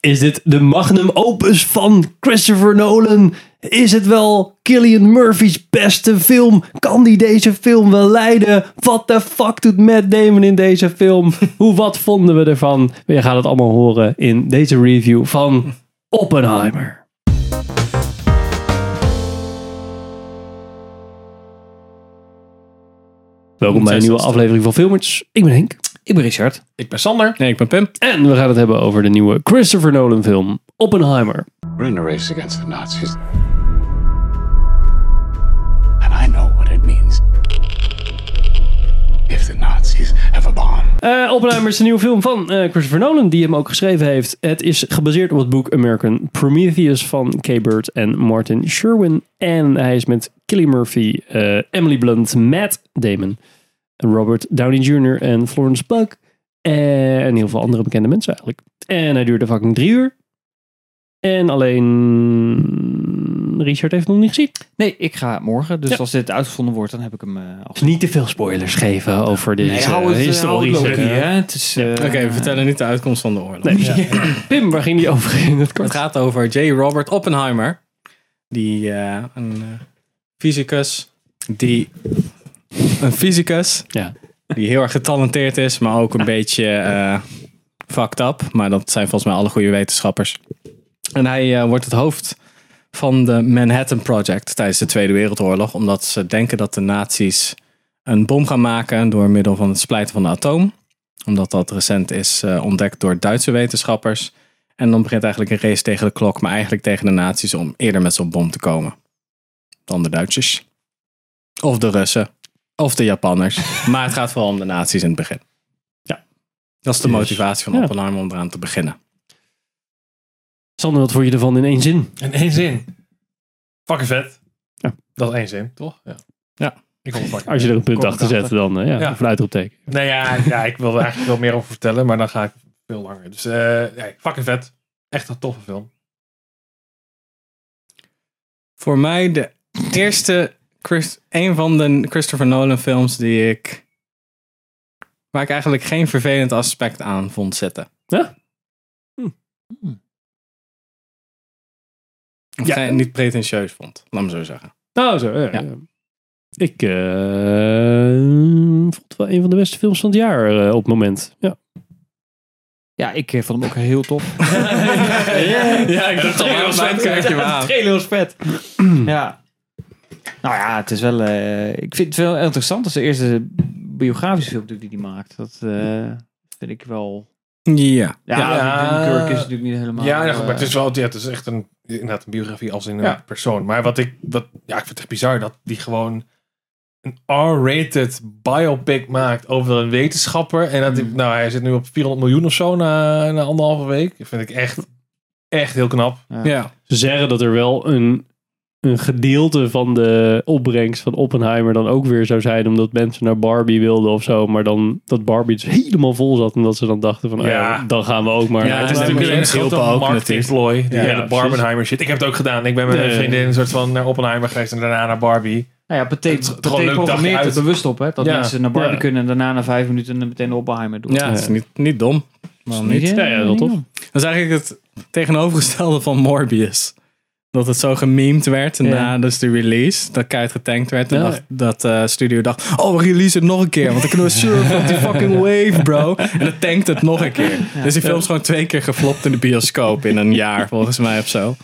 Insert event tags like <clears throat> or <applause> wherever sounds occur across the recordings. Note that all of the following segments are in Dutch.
Is dit de magnum opus van Christopher Nolan? Is het wel Killian Murphy's beste film? Kan die deze film wel leiden? Wat de fuck doet Matt Damon in deze film? <laughs> Hoe wat vonden we ervan? Je gaat het allemaal horen in deze review van Oppenheimer. Welkom bij een nieuwe aflevering van Filmers. Ik ben Henk. Ik ben Richard. Ik ben Sander. Nee, ik ben Pim. En we gaan het hebben over de nieuwe Christopher Nolan film Oppenheimer. We're in a race against the Nazis. And I know what it means if the Nazis have a bomb. Eh, Oppenheimer is de nieuwe film van eh, Christopher Nolan, die hem ook geschreven heeft. Het is gebaseerd op het boek American Prometheus van Kay Bird en Martin Sherwin. En hij is met Killy Murphy, eh, Emily Blunt, Matt Damon, Robert Downey Jr. en Florence Pugh. En heel veel andere bekende mensen eigenlijk. En hij duurde fucking drie uur. En alleen Richard heeft hem nog niet gezien. Nee, ik ga morgen. Dus Ja. als dit uitgevonden wordt, dan heb ik hem eh al Dus niet te veel spoilers geven over deze Nee, hou het, eh, historische... Het is, eh, Oké, we vertellen niet de uitkomst van de oorlog. Nee. <clears throat> Pim, waar ging die over in het kort? Het gaat over J. Robert Oppenheimer. Die eh, een eh, fysicus. Die. Een fysicus. Ja. Die heel erg getalenteerd is, maar ook een beetje eh, fucked up. Maar dat zijn volgens mij alle goede wetenschappers. En hij eh, wordt het hoofd van de Manhattan Project tijdens de Tweede Wereldoorlog. Omdat ze denken dat de nazi's een bom gaan maken door middel van het splijten van de atoom. Omdat dat recent is eh, ontdekt door Duitse wetenschappers. En dan begint eigenlijk een race tegen de klok, maar eigenlijk tegen de nazi's om eerder met zo'n bom te komen. Dan de Duitsers. Of de Russen. Of de Japanners. <laughs> maar het gaat vooral om de nazi's in het begin. Ja. Dat is de motivatie van ja. Oppenheimer om eraan te beginnen. Sander, wat vond je ervan in één zin? In één zin. Fucking vet. Ja. Dat is één zin, toch? Ja. Ja. Ik het Als je er een punt achter zet, dan uh, ja, Ja. een uitroepteken. Nee, ja, ja, ik wil er eigenlijk wel meer over vertellen, maar dan ga ik veel langer. Dus eh ja, fucking vet. Echt een toffe film. Voor mij de eerste, Chris, een van de Christopher Nolan films die ik, waar ik eigenlijk geen vervelend aspect aan vond zitten. Ja? Of Ja. geen- niet pretentieus vond, laat me zo zeggen. Nou, zo. Ja. Ik eh, vond het wel een van de beste films van het jaar eh, op het moment. Ja. ja, ik eh, vond hem ook heel tof. <laughs> ja, ik dacht al aan mijn kaartje trailer was vet. <clears throat> ja. Nou ja, het is wel... eh, ik vind het wel interessant. Dat is de eerste biografische film die hij maakt. Dat eh, vind ik wel... Ja. Ja, Ja. Dunkirk is natuurlijk niet helemaal... ja, ja, eh, maar het is wel ja, het is echt een, inderdaad een biografie als in een Ja. persoon. Maar wat ik, wat, ja, ik vind het echt bizar dat die gewoon een R-rated biopic maakt over een wetenschapper. En dat die, Mm. nou, hij zit nu op 400 miljoen of zo na, na anderhalve week. Dat vind ik echt, echt heel knap. ja. Ze zeggen dat er wel een, een gedeelte van de opbrengst van Oppenheimer dan ook weer zou zijn omdat mensen naar Barbie wilden of zo. Maar dan dat Barbie dus helemaal vol zat en dat ze dan dachten van, oh ja, Ja. dan gaan we ook maar. Ja, naar het is natuurlijk een grote marketingplooi. Die Ja, hele precies. Barbenheimer shit. Ik heb het ook gedaan. Ik ben met mijn vriendin een soort van naar Oppenheimer geweest en daarna naar Barbie. Nou ja, Het programmeert er uit. bewust op. Hè, dat Ja. mensen naar Barbie Ja. kunnen en daarna na vijf minuten meteen Oppenheimer doen. ja, het is niet, niet dom. Waarom niet? Ja, ja, wel tof. Dat is eigenlijk het tegenovergestelde van Morbius. Dat het zo gememd werd Ja. na dus de release. Dat keihard getankt werd. En Ja. dacht, dat eh studio dacht, oh we release het nog een keer. Want dan kunnen we surfen op die fucking wave bro. En dan tankt het nog een keer. Dus die film is gewoon twee keer geflopt in de bioscoop in een jaar volgens mij of zo.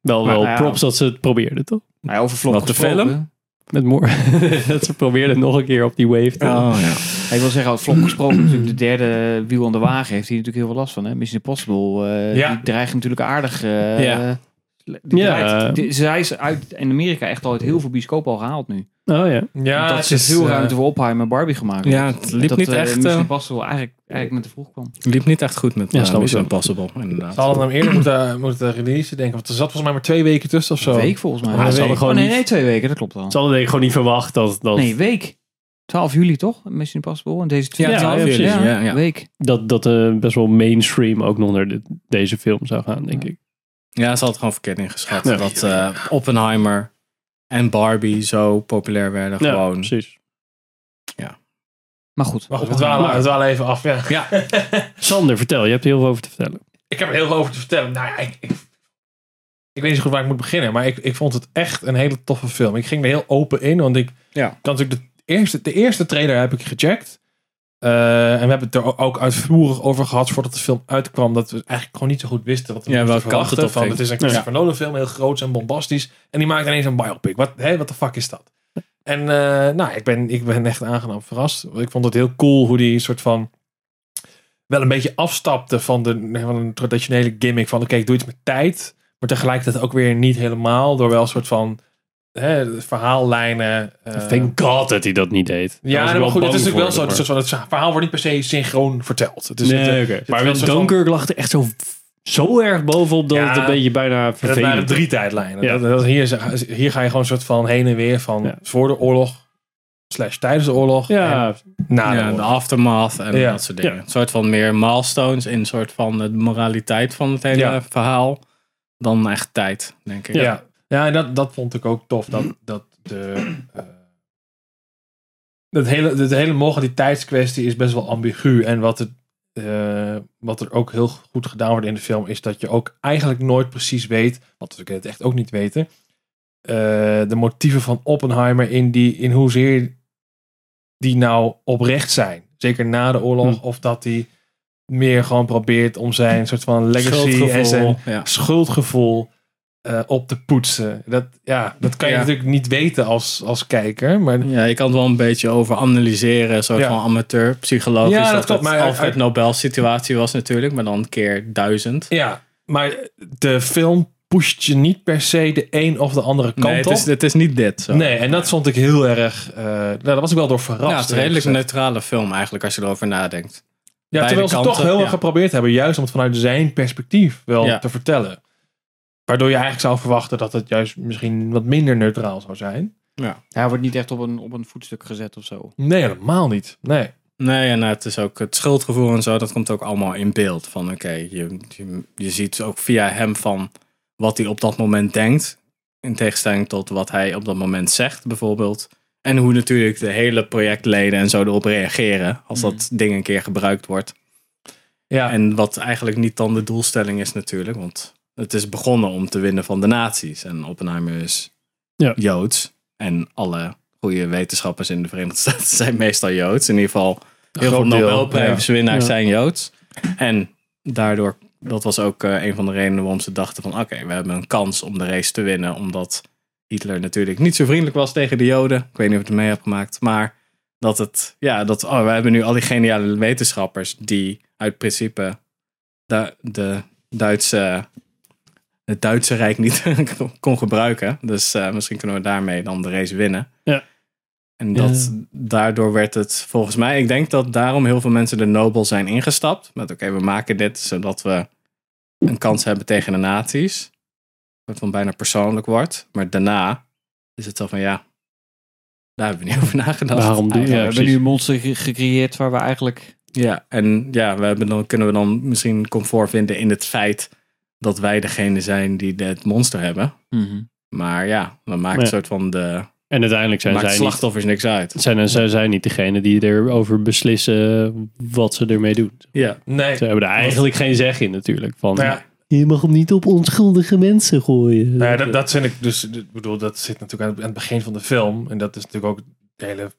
Wel, Maar, wel ja. props dat ze het probeerden, toch? Nou, over flop Wat, de film? Met <laughs> dat ze probeerden nog een keer op die wave te Oh ja. Ik wil zeggen, over flop gesproken, natuurlijk de derde wiel aan de wagen heeft hier natuurlijk heel veel last van. Hè? Mission Impossible, eh, Ja. die dreigt natuurlijk aardig. eh, Ja. die Ja. draait- die- zij is uit in Amerika echt al uit heel veel bioscopen al gehaald nu. Oh ja. Ja, dat ze is, veel eh, ruimte voor Oppenheimer en Barbie gemaakt Ja, het liep dat, niet eh, echt, Mission eh, Impossible eigenlijk, eigenlijk met te vroeg kwam. Liep niet echt goed met Ja, uh, Mission wel. Impossible inderdaad. Ze hadden hem eerder moeten, moeten releasen, denk ik. Want er zat volgens mij maar twee weken tussen of zo. Een week volgens mij. Ja, ze hadden Oh, gewoon nee, niet- nee, twee weken, dat klopt wel. Ze hadden denk ik gewoon niet verwacht dat, dat, Nee, week. 12 juli toch? Mission Impossible. En deze Ja, 12 ja, juli. precies. Ja, ja. Week. dat, dat eh, best wel mainstream ook nog naar de- deze film zou gaan, denk ik. Ja, ze hadden het gewoon verkeerd ingeschat. Ja. Dat eh, Oppenheimer en Barbie zo populair werden. Ja, Gewoon. precies. Maar goed. Wacht, we dwalen, we dwalen even af. Ja. Ja. <laughs> Sander, vertel, je hebt heel veel over te vertellen. ik heb er heel veel over te vertellen. Nou ja, ik, ik, ik weet niet zo goed waar ik moet beginnen. Maar ik, ik vond het echt een hele toffe film. Ik ging er heel open in. Want ik Ja. kan natuurlijk de eerste, de eerste trailer heb ik gecheckt. Eh, en we hebben het er ook uitvoerig over gehad voordat de film uitkwam. Dat we eigenlijk gewoon niet zo goed wisten wat we Ja, welke kant het Van, het is een Christopher Nolan film, heel groot en bombastisch. En die maakt ineens een biopic. Wat wat de fuck is dat? En eh, nou, ik ben, ik ben echt aangenaam verrast. Ik vond het heel cool hoe die soort van wel een beetje afstapte van, de, van een traditionele gimmick van oké, ik doe iets met tijd. Maar tegelijkertijd ook weer niet helemaal. Door wel een soort van hè, verhaallijnen. eh, Thank God dat hij dat niet deed. Daar ja, maar goed, het is natuurlijk wel zo. Het, van, het verhaal wordt niet per se synchroon verteld. Het is Nee, het, oké. het Maar met Dunkirk lag er echt zo, zo erg bovenop dat Ja, het een beetje bijna Dat vervelend waren drie tijdlijnen. Ja. Dat, dat, hier, hier ga je gewoon een soort van heen en weer van Ja. voor de oorlog, slash tijdens de oorlog, Ja, en na de ja, de aftermath en Ja. dat soort dingen. Ja. Een soort van meer milestones in een soort van de moraliteit van het hele Ja. verhaal. Dan echt tijd, denk ik. Ja, ja en dat, dat vond ik ook tof. Dat, <clears throat> dat de, eh, dat hele, de hele moraliteitskwestie is best wel ambigu. En wat, het, eh, wat er ook heel goed gedaan wordt in de film, is dat je ook eigenlijk nooit precies weet, want we kunnen het echt ook niet weten, eh, de motieven van Oppenheimer in, die, in hoezeer die nou oprecht zijn. Zeker na de oorlog, Hm. of dat hij meer gewoon probeert om zijn soort van legacy en zijn ja. schuldgevoel eh, op te poetsen. Dat, ja, dat kan je Ja. natuurlijk niet weten als, als kijker. Maar Ja, je kan het wel een beetje over analyseren. Ja. van amateur, psychologisch. Ja, dat dat maar- Alfred Nobel situatie was natuurlijk. Maar dan keer duizend. ja, maar de film pusht je niet per se de een of de andere kant Nee, het op. is, het is niet dit. Zo. nee, en dat vond ik heel erg... eh nou, daar was ik wel door verrast. ja, het is een redelijk neutrale film eigenlijk als je erover nadenkt. Ja, beide terwijl ze kanten, toch heel erg geprobeerd hebben, juist om het vanuit zijn perspectief wel te vertellen. Waardoor je eigenlijk zou verwachten dat het juist misschien wat minder neutraal zou zijn. Hij wordt niet echt op een, op een voetstuk gezet of zo. Nee, helemaal niet. Nee. Nee, en het is ook het schuldgevoel en zo, dat komt ook allemaal in beeld. Van oké, je, je, je ziet ook via hem van wat hij op dat moment denkt. In tegenstelling tot wat hij op dat moment zegt, bijvoorbeeld. En hoe natuurlijk de hele projectleden en zo erop reageren als dat ding een keer gebruikt wordt. Ja, En wat eigenlijk niet dan de doelstelling is natuurlijk, want het is begonnen om te winnen van de nazi's. En Oppenheimer is Ja. Joods. En alle goede wetenschappers in de Verenigde Staten <laughs> zijn meestal Joods. In ieder geval heel veel Nobelprijswinnaars zijn Joods. En daardoor, dat was ook eh, een van de redenen waarom ze dachten van... oké, we hebben een kans om de race te winnen. Omdat Hitler natuurlijk niet zo vriendelijk was tegen de Joden. Ik weet niet of je het mee hebt gemaakt. Maar dat het, ja, dat, oh, we hebben nu al die geniale wetenschappers... die uit principe de, de Duitse, het Duitse Rijk niet <laughs> kon gebruiken. Dus eh, misschien kunnen we daarmee dan de race winnen. Ja. En dat, daardoor werd het volgens mij, ik denk dat daarom heel veel mensen de Nobel zijn ingestapt. Met oké, we maken dit zodat we een kans hebben tegen de nazi's. Wat van bijna persoonlijk wordt. Maar daarna is het zo van ja, daar hebben we niet <laughs> over nagedacht. Waarom doe je- we Ja, hebben nu een monster ge- gecreëerd waar we eigenlijk... Ja, en ja, we hebben dan, kunnen we dan misschien comfort vinden in het feit dat wij degene zijn die het monster hebben. Maar ja, dan maakt Ja. een soort van de En uiteindelijk zijn maakt zij, niet, slachtoffers niks uit. zijn, zij zijn niet degene die erover beslissen wat ze ermee doen. Ja, nee. Ze hebben er eigenlijk geen zeg in natuurlijk. Van, Nou ja, Je mag hem niet op onschuldige mensen gooien. Nou ja, dat, dat vind ik dus, ik bedoel, dat zit natuurlijk aan het, aan het begin van de film. En dat is natuurlijk ook het hele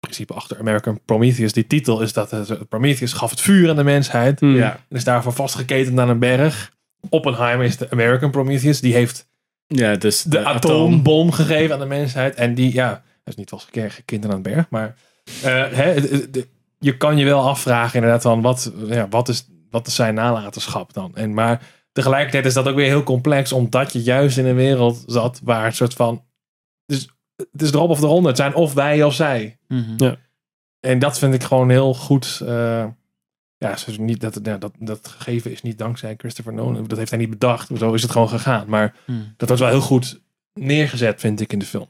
principe achter American Prometheus. Die titel is dat eh, Prometheus gaf het vuur aan de mensheid. Hmm. ja. En is daarvoor vastgeketend aan een berg. Oppenheimer is de American Prometheus. Die heeft ja dus de, atoombom gegeven aan de mensheid. En die, ja, dat is niet vastgeketend aan een berg. Maar eh, hè, het- het- de- je kan je wel afvragen inderdaad van wat, ja, wat, is, wat is zijn nalatenschap dan? En, maar tegelijkertijd is dat ook weer heel complex. Omdat je juist in een wereld zat waar het soort van... Dus, het is erop of eronder. Het zijn of wij of zij. En dat vind ik gewoon heel goed. eh, ja, niet, dat, ja, dat, dat gegeven is niet dankzij Christopher Nolan. Dat heeft hij niet bedacht. Zo is het gewoon gegaan. Maar dat was wel heel goed neergezet, vind ik, in de film.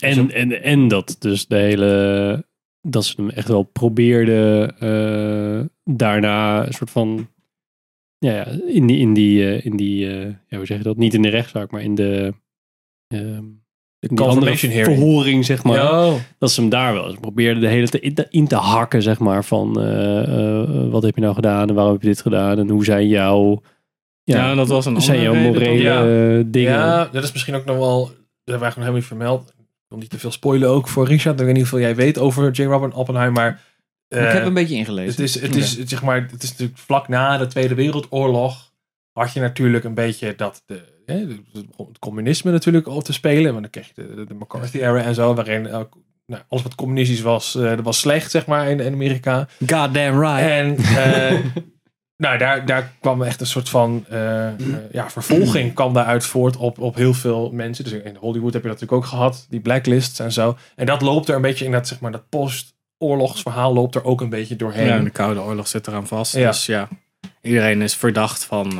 En, en, en dat dus de hele. Dat ze hem echt wel probeerden. eh, daarna een soort van. Ja, ja in die. In die, eh, in die eh, ja, hoe zeg je dat? Niet in de rechtszaak, maar in de. ehm, De andere verhoring, zeg maar. Ja. Dat ze hem daar wel eens probeerden de hele tijd in te, in te hakken, zeg maar. Van, eh, eh, wat heb je nou gedaan en waarom heb je dit gedaan? En hoe zijn jouw... Ja, dat was een zijn jouw morele eh, dingen? Ja, dat is misschien ook nog wel. Dat hebben we eigenlijk nog helemaal niet vermeld. Ik wil niet te veel spoilen ook voor Richard. Ik weet niet hoeveel jij weet over J. Robert Oppenheimer. Maar ik eh, heb een beetje ingelezen. het is, het is, het, zeg maar, het is natuurlijk vlak na de Tweede Wereldoorlog. Had je natuurlijk een beetje dat de, hè, het communisme natuurlijk op te spelen. Want dan kreeg je de, de McCarthy-era en zo. Waarin nou, alles wat communistisch was, eh, dat was slecht, zeg maar, in, in Amerika. Goddamn right. En <laughs> eh, nou, daar, daar kwam echt een soort van eh, ja, vervolging kwam daaruit voort op, op heel veel mensen. Dus in Hollywood heb je dat natuurlijk ook gehad, die blacklists en zo. En dat loopt er een beetje in dat, zeg maar, dat post-oorlogsverhaal loopt er ook een beetje doorheen. Ja, en de Koude Oorlog zit eraan vast. Ja. Dus ja, iedereen is verdacht van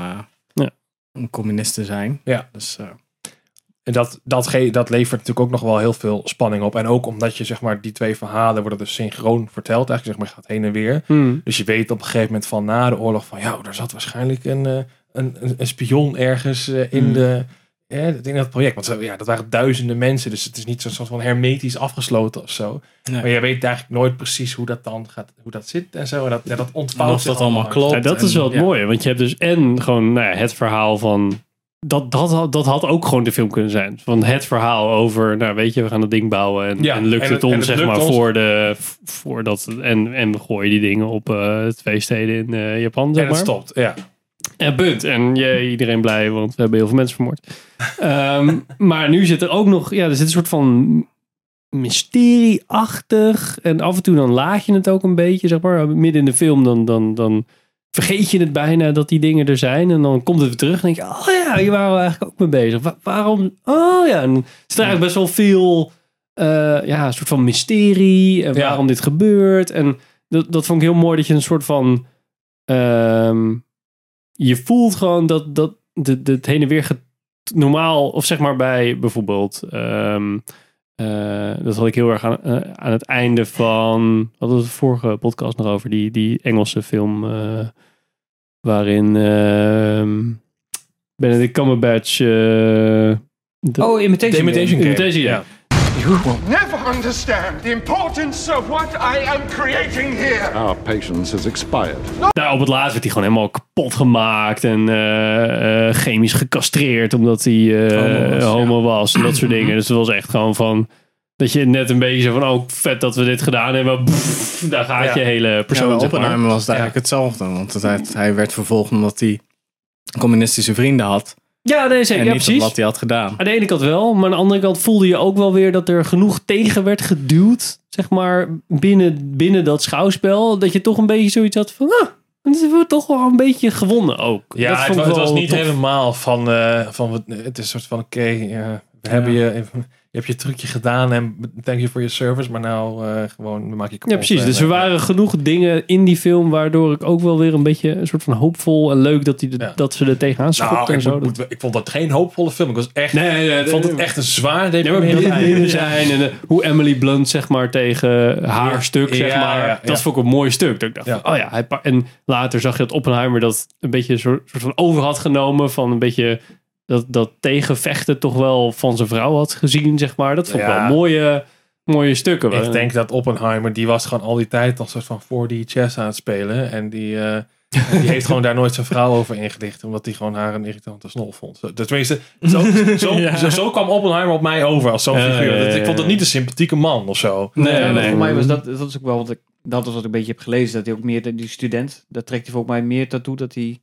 een communist te zijn. Ja. Dus eh, En dat, dat, ge- dat levert natuurlijk ook nog wel heel veel spanning op. En ook omdat je, zeg maar, die twee verhalen worden dus synchroon verteld. Eigenlijk, zeg maar, gaat heen en weer. Hmm. Dus je weet op een gegeven moment van na de oorlog van ja, er zat waarschijnlijk een, eh, een, een, een spion ergens eh, in, Hmm. de, eh, in dat project. Want zo, ja, dat waren duizenden mensen, dus het is niet zo'n soort van hermetisch afgesloten of zo. Nee. Maar je weet eigenlijk nooit precies hoe dat dan gaat, hoe dat zit en zo. En dat, ja, dat en ontvouwt of zich dat allemaal klopt. Ja, dat en- is wel het ja. mooie. Want je hebt dus en gewoon nou ja, het verhaal van... Dat, dat, had- dat had ook gewoon de film kunnen zijn. Van het verhaal over, nou weet je, we gaan dat ding bouwen. En, Ja, en lukt en het het- en ons, zeg maar, ons. voor de... Voor dat, en, en we gooien die dingen op eh, twee steden in eh, Japan, zeg En het stopt, ja. En punt. En je, iedereen blij, want we hebben heel veel mensen vermoord. Ehm, <laughs> maar nu zit er ook nog, ja, er zit een soort van mysterieachtig. En af en toe dan laat je het ook een beetje, zeg maar. Midden in de film, dan, dan, dan vergeet je het bijna dat die dingen er zijn. En dan komt het weer terug en denk je, oh ja, hier waren we eigenlijk ook mee bezig. Wa- waarom? Oh ja, en er is eigenlijk best wel veel, eh, ja, een soort van mysterie. En Ja. waarom dit gebeurt. En dat, dat vond ik heel mooi dat je een soort van... ehm, je voelt gewoon dat, dat de, de, het heen en weer gaat normaal, of zeg maar bij bijvoorbeeld, ehm, eh, dat had ik heel erg aan, eh, aan het einde van, wat hadden we het vorige podcast nog over, die, die Engelse film, eh, waarin ehm Benedict Cumberbatch, eh, de- Oh, Imitation The Imitation Game. Game. Imitation, ja. You will never understand the importance of what I am creating here. Our patience has expired. Nou, op het laatst werd hij gewoon helemaal kapot gemaakt en eh, eh, chemisch gecastreerd omdat hij eh, Homo was, homo was en dat soort <clears throat> dingen. Dus het was echt gewoon van dat je net een beetje zo van oh vet dat we dit gedaan hebben. Pff, daar gaat Ja. je hele persoon. Ja. Oppenheimer was het eigenlijk hetzelfde. Want het, hij, hij werd vervolgd omdat hij communistische vrienden had. Ja, nee, zeker. En Ja, niet precies. wat hij had gedaan. Aan de ene kant wel, maar aan de andere kant voelde je ook wel weer dat er genoeg tegen werd geduwd, zeg maar, binnen, binnen dat schouwspel. Dat je toch een beetje zoiets had van, ah, dan hebben we toch wel een beetje gewonnen ook. Ja, dat het, vond wa- ik het was niet tof. helemaal van, eh, van wat- het is een soort van oké, ja, we hebben je, je hebt je trucje gedaan en thank you for your service, maar nou eh, gewoon maken je kapot. Ja, precies. En, Dus er eh, waren genoeg dingen in die film waardoor ik ook wel weer een beetje een soort van hoopvol en leuk dat, die de- Ja. dat ze er tegenaan schopten Nou, en ik, zo. moet- ik vond dat geen hoopvolle film. Ik was echt, nee, nee, ik vond het echt een zwaar deprimerende zijn en eh, hoe Emily Blunt zeg maar tegen haar Ja. stuk zeg maar, dat vond ik een mooi stuk. Dat ik dacht, van, oh ja, hij en later zag je dat Oppenheimer dat een beetje een soort, soort van over had genomen van een beetje dat, dat tegenvechten toch wel van zijn vrouw had gezien zeg maar. Dat vond ik Ja. wel mooie, mooie stukken. Ik denk dat Oppenheimer, die was gewoon al die tijd al soort van 4D chess aan het spelen. En die, eh, en <laughs> die heeft gewoon daar nooit zijn vrouw over ingelicht. Omdat hij gewoon haar een irritante snol vond. Zo- dus Tenminste, zo, <laughs> zo, Ja. zo, zo kwam Oppenheimer op mij over als zo'n figuur. Dat- Ik vond dat niet een sympathieke man of zo. Nee, Ja, maar nee. voor mij was dat, dat is ook wel wat ik, dat is wat ik een beetje heb gelezen. Dat hij ook meer, de- die student, dat trekt hij volgens mij meer toe dat hij,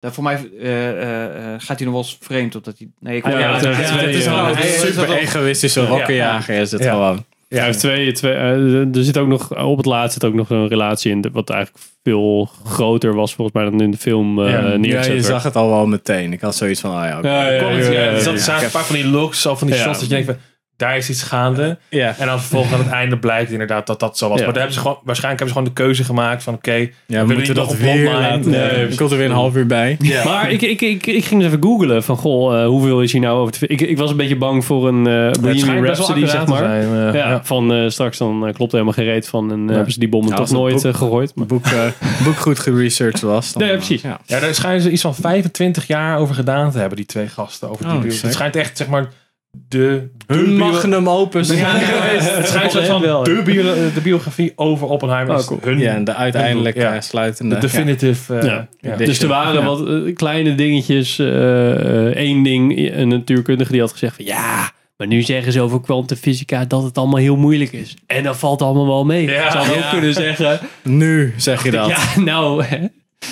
dat voor mij eh, eh, eh, gaat hij nog wel eens vreemd op dat hij, nee, ik Ja, ja, ja, ja, het is wel- ja. hij is super wel- egoïstische rokkenjager is het Ja. gewoon. Ja, hij heeft twee, twee, eh, er zit ook nog, op het laatst zit ook nog een relatie in, de- wat eigenlijk veel groter was volgens mij dan in de film eh Ja. Ja, je zag het al wel meteen. Ik had zoiets van, ah ja, oké. Ja, ja, Kon het, ja, ja, ja, er zaten een paar van die looks, zo van die Ja. shots dat je denkt van, daar is iets gaande. En dan vervolgens aan het einde blijkt inderdaad dat dat zo was. Ja. Maar daar hebben ze gewoon, waarschijnlijk hebben ze gewoon de keuze gemaakt van oké, Ja, we moeten dat weer laten. Nee, Nee, er komt er weer een half uur bij. <laughs> Maar ik, ik, ik, ik ging eens even googlen van, goh, eh, hoeveel is hier nou over te ik, ik was een beetje bang voor een eh het Bohemian Rhapsody, zeg maar. zijn, eh, ja, ja. van eh, straks dan klopt er helemaal geen reet van en eh, hebben ze die bommen Ja, toch nooit boek- gegooid. Maar, boek, eh, boek goed geresearched was. Dan, Nee, precies. Ja. Ja, daar schijnen ze iets van 25 jaar over gedaan te hebben, die twee gasten. Over die Oh, schijnt echt, zeg maar, de... de magnum opus. <laughs> Ja, <laughs> het schijnt van wel, de, bio- de biografie over Oppenheimer. Oh, cool. hun, Ja, en de uiteindelijk Ja. eh, sluitende. de definitive... eh, Ja. ja. Dus er waren Ja. wat eh, kleine dingetjes. Eén ding, een natuurkundige die had gezegd van ja, maar nu zeggen ze over kwantumfysica dat het allemaal heel moeilijk is. En dat valt allemaal wel mee. Ja. Hadden ook kunnen zeggen, Nu zeg je dat. ja, nou, hè.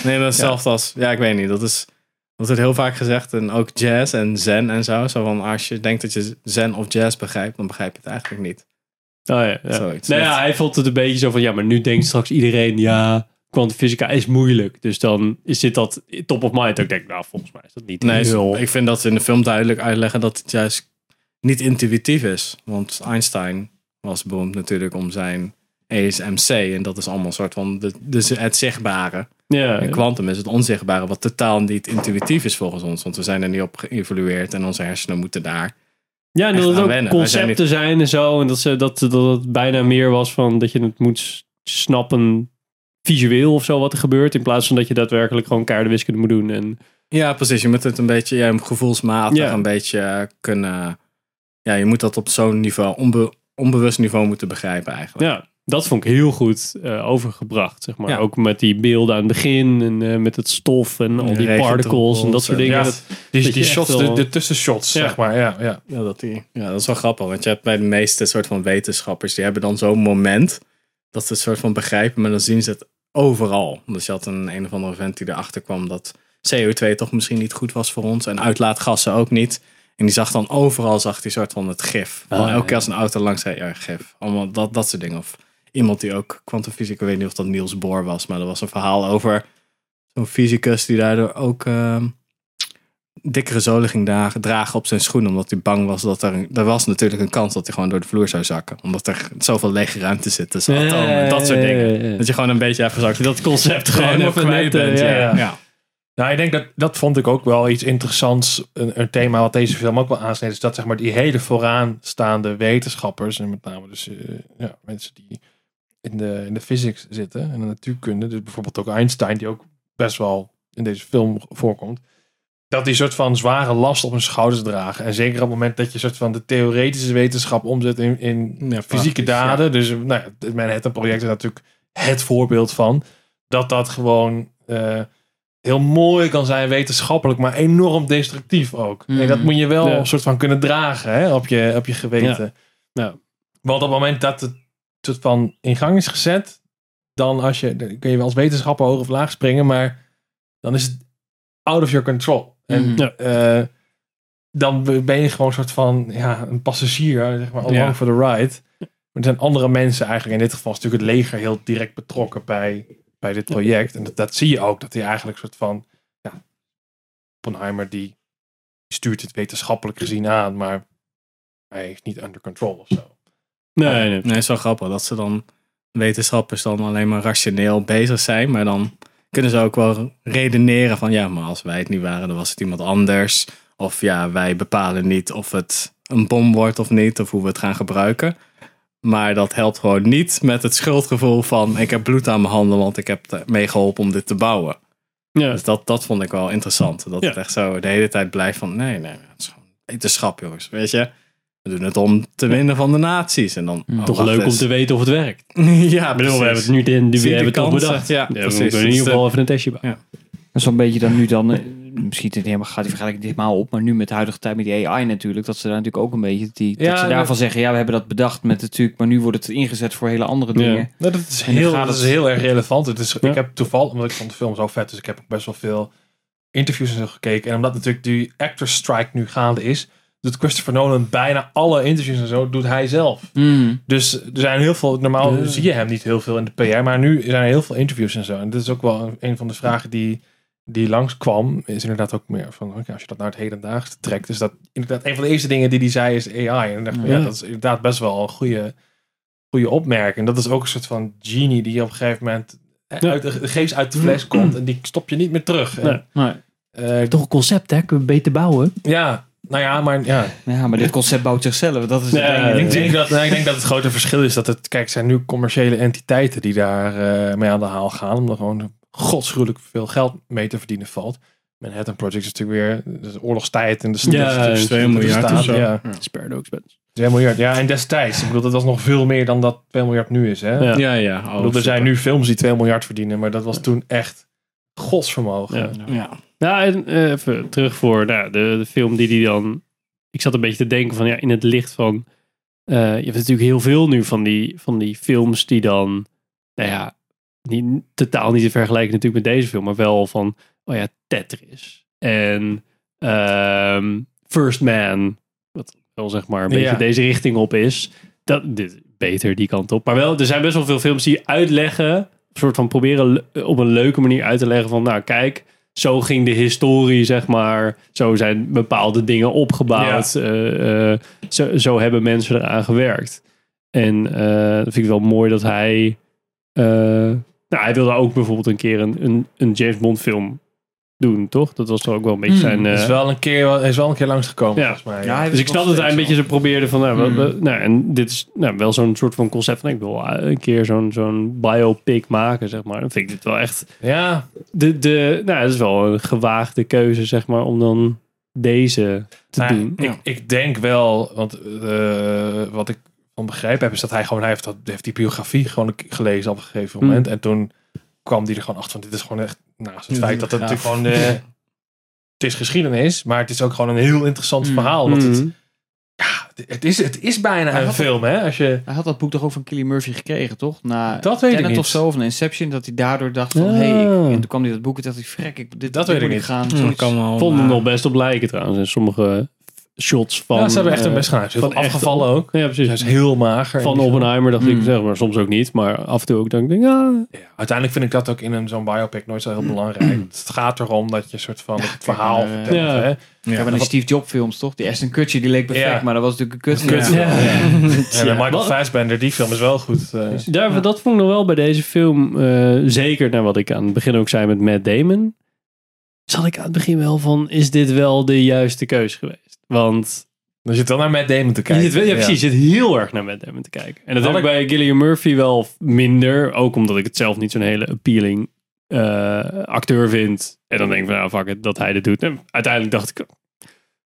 Nee, dat is hetzelfde als... Ja, ik weet niet. Dat is... Dat wordt heel vaak gezegd. En ook jazz en zen en zo. Zo van, als je denkt dat je zen of jazz begrijpt, dan begrijp je het eigenlijk niet. Oh, ja, ja. Zoiets. Nou ja, hij vond het een beetje zo van ja, maar nu denkt straks iedereen ja, kwantumfysica is moeilijk. Dus dan is dit dat top of mind. Ik denk, nou, volgens mij is dat niet Nee, heel... ik vind dat ze in de film duidelijk uitleggen dat het juist niet intuïtief is. Want Einstein was beroemd natuurlijk om zijn ESMC. En dat is allemaal een soort van de, de, het zichtbare. Ja, En kwantum is het onzichtbare, wat totaal niet intuïtief is volgens ons. Want we zijn er niet op geëvolueerd en onze hersenen moeten daar. Ja, en dat het ook zijn concepten zijn en zo. En dat, ze, dat, dat het bijna meer was van dat je het moet snappen visueel of zo wat er gebeurt. In plaats van dat je daadwerkelijk gewoon kaartenwiskunde moet doen. En, Ja, precies. Je moet het een beetje ja, gevoelsmatig Ja. een beetje kunnen. Ja, je moet dat op zo'n niveau, onbe- onbewust niveau moeten begrijpen eigenlijk. ja, dat vond ik heel goed eh, overgebracht. Zeg maar. Ja. Ook met die beelden aan het begin en eh, met het stof en al die particles en dat soort en- dingen. Ja, Dat- die, dat die je shots, de, de tussenshots, Ja. zeg maar. Ja, ja. Ja, dat, die, ja, dat is wel grappig. Want je hebt bij de meeste soort van wetenschappers, die hebben dan zo'n moment dat ze het soort van begrijpen, maar dan zien ze het overal. Dus je had een een of andere vent die erachter kwam dat CO2 toch misschien niet goed was voor ons en uitlaatgassen ook niet. En die zag dan overal zag die soort van het gif. Ah, elke ja. keer als een auto langs zei, ja, gif. Allemaal dat, dat soort dingen. Of iemand die ook kwantumfysica, ik weet niet of dat Niels Bohr was, maar er was een verhaal over zo'n fysicus die daardoor ook ehm, dikkere zolen ging dragen, dragen op zijn schoen. Omdat hij bang was dat er... Er was natuurlijk een kans dat hij gewoon door de vloer zou zakken. Omdat er zoveel lege ruimte zit tussen atomen en dat soort dingen. Dat je gewoon een beetje even zakt. dat <laughs> concept gewoon even kwijt net, bent. Ja, ja, ja. ja. Nou, ik denk dat dat vond ik ook wel iets interessants. Een, een thema wat deze film ook wel aansneedt. Is dat zeg maar die hele vooraanstaande wetenschappers. En met name dus eh, ja, mensen die in de, in de physics zitten. En de natuurkunde. Dus bijvoorbeeld ook Einstein. Die ook best wel in deze film voorkomt. Dat die soort van zware last op hun schouders dragen. En zeker op het moment dat je soort van de theoretische wetenschap omzet in, in Ja, fysieke ja. daden. Dus nou ja, het Manhattan project is natuurlijk het voorbeeld van. Dat dat gewoon eh, heel mooi kan zijn wetenschappelijk, maar enorm destructief ook. En dat moet je wel een soort van kunnen dragen hè, op, je, op je geweten. Ja. Want op het moment dat het soort van in gang is gezet, dan als je, dan kun je wel als wetenschapper hoog of laag springen, maar dan is het out of your control. En Mhm. Eh, dan ben je gewoon een soort van ja, een passagier, zeg maar, along Ja. for the ride. Maar er zijn andere mensen eigenlijk, in dit geval is natuurlijk het leger heel direct betrokken bij, bij dit project. En dat, dat zie je ook, dat hij eigenlijk een soort van, ja, Oppenheimer die stuurt het wetenschappelijk gezien aan, maar hij is niet under control of zo. Nee, nee. Nee, het is wel grappig dat ze dan wetenschappers dan alleen maar rationeel bezig zijn. Maar dan kunnen ze ook wel redeneren van ja, maar als wij het niet waren, dan was het iemand anders. Of ja, wij bepalen niet of het een bom wordt of niet, of hoe we het gaan gebruiken. Maar dat helpt gewoon niet met het schuldgevoel van ik heb bloed aan mijn handen, want ik heb meegeholpen om dit te bouwen. Ja. Dus dat, dat vond ik wel interessant. Dat Ja. het echt zo de hele tijd blijft van nee, nee, het is gewoon wetenschap jongens, weet je. We doen het om te winnen van de naties. En dan, oh, Toch leuk om te weten of het werkt. <laughs> ja, Ik bedoel, we hebben het nu, de, we hebben het toch kansen. bedacht. Ja, we precies. moeten in Dus ieder geval de- even een testje bouwen. Dat is zo'n beetje dan nu dan, eh, misschien het helemaal, gaat die vergelijking niet helemaal op, maar nu met de huidige tijd met die AI natuurlijk, dat ze daar natuurlijk ook een beetje, die, Ja, dat ze dat- daarvan zeggen, ja we hebben dat bedacht met natuurlijk, maar nu wordt het ingezet voor hele andere Ja. dingen. Nou, dat is heel, gaat dat is heel erg relevant. Het is, Ja. Ik heb toevallig, omdat ik vond de film zo vet, dus ik heb ook best wel veel interviews en zo gekeken. En omdat natuurlijk die actors strike nu gaande is, doet Christopher Nolan bijna alle interviews en zo, doet hij zelf. Mm. Dus er zijn heel veel, normaal zie je hem niet heel veel in de PR, maar nu zijn er heel veel interviews en zo. En dat is ook wel een, een van de vragen die, die langskwam, is inderdaad ook meer van, oké, als je dat naar het hedendaags trekt, is dat inderdaad een van de eerste dingen die hij zei is AI. En dacht, van, ja. Dat is inderdaad best wel een goede, goede opmerking. Dat is ook een soort van genie die op een gegeven moment eh, Ja. uit de, geest uit de fles <clears throat> komt en die stop je niet meer terug. Nee. En, Nee. eh, Toch een concept, hè? Kunnen we beter bouwen? ja, nou ja, maar ja. Ja, maar dit concept bouwt zichzelf. Dat is het. Ik denk, dat, nou, ik denk dat het grote verschil is dat het, kijk, het zijn nu commerciële entiteiten die daar eh, mee aan de haal gaan. Om er gewoon godschuwelijk veel geld mee te verdienen valt. Manhattan Project is natuurlijk weer de oorlogstijd en de st- Ja, de- de- is de- 2 de miljard staat, of zo. Ja, Spared no expense. 2 miljard. Ja, en destijds. Ik bedoel, dat was nog veel meer dan dat 2 miljard nu is. Hè? Ja. Ja, ja. Ik Oh, bedoel, er zijn nu films die 2 miljard verdienen, maar dat was toen echt godsvermogen. Ja. Ja. Ja, en eh, even terug voor nou, de, de film die die dan... Ik zat een beetje te denken van, ja, in het licht van... eh, je hebt natuurlijk heel veel nu van die, van die films die dan... Nou ja, niet, totaal niet te vergelijken natuurlijk met deze film, maar wel van... Oh ja, Tetris. En ehm, First Man. Wat wel zeg maar een Ja. beetje deze richting op is. Dat, dit, beter die kant op. Maar wel, er zijn best wel veel films die uitleggen... Een soort van proberen op een leuke manier uit te leggen van... Nou, kijk zo ging de historie, zeg maar. Zo zijn bepaalde dingen opgebouwd. Eh, eh, zo, zo hebben mensen eraan gewerkt. En eh, dat vind ik wel mooi dat hij... nou, hij wilde ook bijvoorbeeld een keer een, een, een James Bond film doen, toch? Dat was ook wel een beetje Hmm, zijn... Hij eh, is wel een keer, hij is wel een keer langsgekomen, Ja. volgens mij. Ja, dus ik snap dat hij een beetje zo probeerde van... Nou, we- Hmm. we- nou, en dit is nou, wel zo'n soort van concept van... Ik wil eh, een keer zo'n zo'n biopic maken, zeg maar. Dan vind ik dit wel echt Ja, de, de, nou, het is wel een gewaagde keuze, zeg maar, om dan deze te Nou, doen. Ik, ik denk wel, want eh, wat ik van begrepen heb, is dat hij gewoon, hij heeft, dat, heeft die biografie gewoon gelezen op een gegeven Hmm. moment. En toen kwam hij er gewoon achter van, dit is gewoon echt, naast het Ja, feit dat het natuurlijk gewoon, eh, het is geschiedenis, maar het is ook gewoon een heel interessant Hmm. verhaal. Want het, Mhm. ja, het, is, het is bijna Hij een film, hè? Als je, Hij had dat boek toch ook van Killian Murphy gekregen, toch? Na Dat weet ik niet. of zo, of een Inception, dat hij daardoor dacht van, Ah. hey, en toen kwam hij dat boek en dacht hij, frek, ik, dit, Dat dit weet ik niet. gaan. Hm, zoiets. kan wel, Vond er maar- nog best op lijken trouwens. En sommige shots van... ja, ze hebben echt een eh, best gedaan. Hij van afgevallen ook. Ja, Hij precies. is heel mager. Van Oppenheimer dacht ik, Hmm. zeg maar, soms ook niet. Maar af en toe ook denk ik, ja... Ja, uiteindelijk vind ik dat ook in een zo'n biopic nooit zo heel belangrijk. <clears throat> Het gaat erom dat je een soort van het verhaal eh, vertelt. ja. Hè? Ja, maar die Steve Jobs films, toch? Die Aston Kutcher, die leek perfect, Ja. maar dat was natuurlijk een kut. Kut. Ja. Ja. En Michael Fassbender, die film is wel goed. eh. Daar, Ja. Dat vond ik nog wel bij deze film. eh, zeker naar wat ik aan het begin ook zei met Matt Damon. Zat ik aan het begin wel van, is dit wel de juiste keus geweest? Want Dan zit wel naar Matt Damon te je kijken. zit, wel- ja, precies, je zit heel erg naar Matt Damon te kijken. En dat Had ik bij Gillian Murphy wel minder. Ook omdat ik het zelf niet zo'n hele appealing eh, acteur vind. En dan denk ik van, nou fuck it, dat hij dit doet. En uiteindelijk dacht ik,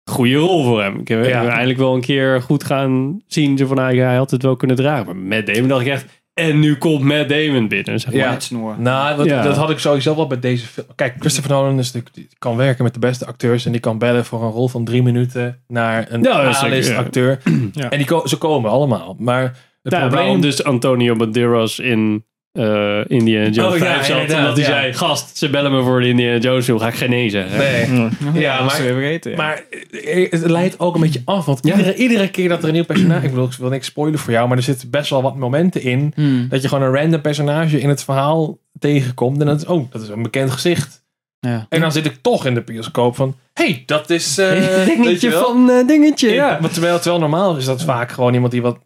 goede rol voor hem. Ik heb Ja. eindelijk wel een keer goed gaan zien. Zo van, hij had het wel kunnen dragen. Maar Matt Damon dacht ik echt, en nu komt Matt Damon binnen. Zeg maar. Ja. Met snor. Nou, dat, Ja. dat had ik sowieso wel bij deze film. Kijk, Christopher Nolan is natuurlijk, die kan werken met de beste acteurs. En die kan bellen voor een rol van drie minuten naar een Ja, ja. acteur. Ja. En die ko- ze komen allemaal. Maar het Ja, probleem... waarom dus Antonio Banderas in eh Indiana Jones Oh, ja, 5 zat. inderdaad, Omdat hij ja. zei, gast, ze bellen me voor de Indiana Jones film. Ga ik geen nee zeggen. Nee. Ja, maar- weer vergeten. ja. Maar eh, het leidt ook een beetje af. Want iedere, iedere keer dat er een nieuw personage... Ik bedoel, ik wil niks spoilen voor jou. Maar er zitten best wel wat momenten in... Hmm. Dat je gewoon een random personage in het verhaal tegenkomt. En dat is, oh, dat is een bekend gezicht. Ja. En dan zit ik toch in de bioscoop van... hey, dat is... <laughs> eh, weet je Dingetje wel? van dingetje. Ja, Ja. maar terwijl, terwijl normaal is dat vaak gewoon iemand die wat...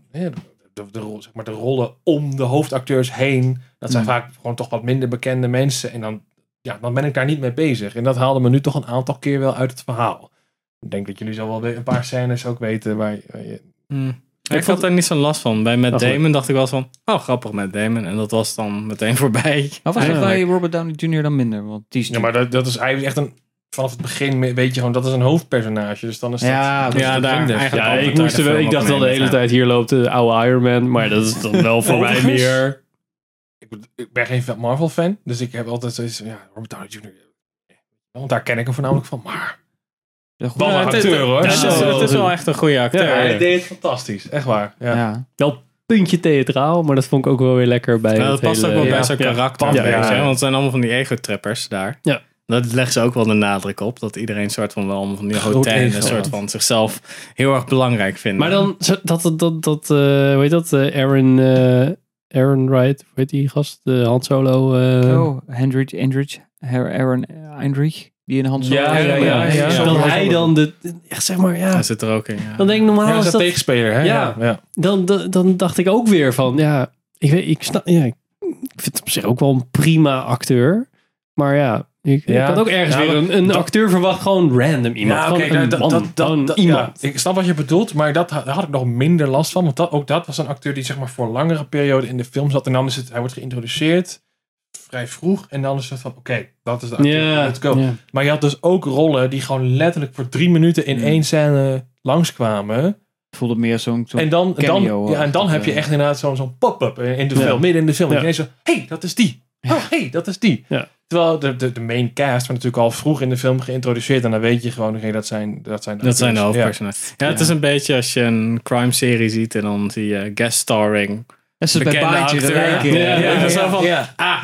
de, zeg maar, de rollen om de hoofdacteurs heen... Dat zijn Hmm. vaak gewoon toch wat minder bekende mensen. En dan, ja, dan ben ik daar niet mee bezig. En dat haalde me nu toch een aantal keer wel uit het verhaal. Ik denk dat jullie zo wel een paar scènes ook weten waar, je- waar je... Hm. Ik had daar niet zo'n last van. Bij Matt Oh. Damon dacht ik wel van, oh grappig Matt Damon. En dat was dan meteen <laughs> voorbij. Maar was dat Ja. bij Robert Downey Jr. dan minder? Want die is Ja, maar dat, dat is eigenlijk echt een... Vanaf het begin weet je gewoon, dat is een hoofdpersonage. Dus dan is dat... Ja, dat ja, daar eigenlijk Ja, ik, moest er wel, ik dacht wel de hele tijd, hier loopt de oude Iron Man. Maar dat is dan wel voor mij meer... Ik, ben geen Marvel fan, dus ik heb altijd zoiets van, ja, Robert Downey Jr. eh, Want daar ken ik hem voornamelijk van, maar... Ja, een acteur hoor. Ja, het, is, Zo. het is wel echt een goede acteur. Ja, hij deed het fantastisch, echt waar. Ja. Ja. Wel puntje theatraal, maar dat vond ik ook wel weer lekker bij Ja, het dat past hele- ook wel ja, bij zijn ja, karakter. Want het zijn allemaal van die ego-trippers daar. Ja. Dat leggen ze ook wel de nadruk op. Dat iedereen soort van wel van die hotel een soort van zichzelf heel erg belangrijk vinden. Maar dan, dat, dat, dat, dat eh, hoe heet dat? eh, Aaron, eh, Aaron Wright, hoe heet die gast? De Han Solo. eh, Oh, Hendrik, Hendrik, Her- Aaron Heinrich, die in de hand Ja, ja, ja, ja. Dat Zo- hij dan de, echt zeg maar, ja. Hij zit er ook in. Ja. Dan denk ik normaal Ja, dat is dat, tegenspeler, hè? Ja. Ja. ja. dan, dan, dan dacht ik ook weer van, ja, ik weet, ik snap, ja, ik vind het op zich ook wel een prima acteur. Maar ja, ik, Ja. ik had ook ergens Ja, weer een, een dat- acteur verwacht, gewoon random iemand. Ja, gewoon dat, man, dat, dat, iemand. ja, ik snap wat je bedoelt, maar dat, had- daar had ik nog minder last van. Want dat, ook dat was een acteur die zeg maar voor een langere periode in de film zat. En dan is het, hij wordt geïntroduceerd. vrij vroeg. En dan is het van, oké, dat is de acteur. Let's go. Maar je had dus ook rollen die gewoon letterlijk voor drie minuten in Mm. één scène langskwamen. Het voelde meer zo'n zo'n En dan, dan, ja, en dan heb je echt inderdaad zo'n zo'n pop-up in de Ja. film, midden in de film. Ja. En je zo, hé, hey, dat is die. Oh, hé, hey, dat is die. Terwijl de, de, de main cast wordt natuurlijk al vroeg in de film geïntroduceerd. En dan weet je gewoon, oké, dat zijn, dat zijn de Dat zijn de. Ja. hoofdpersonages. Ja. het is een beetje als je een crime serie ziet en dan zie je guest starring. Dat is bij Bekende Baantje. Ja, ja, ja, van, ja. ah,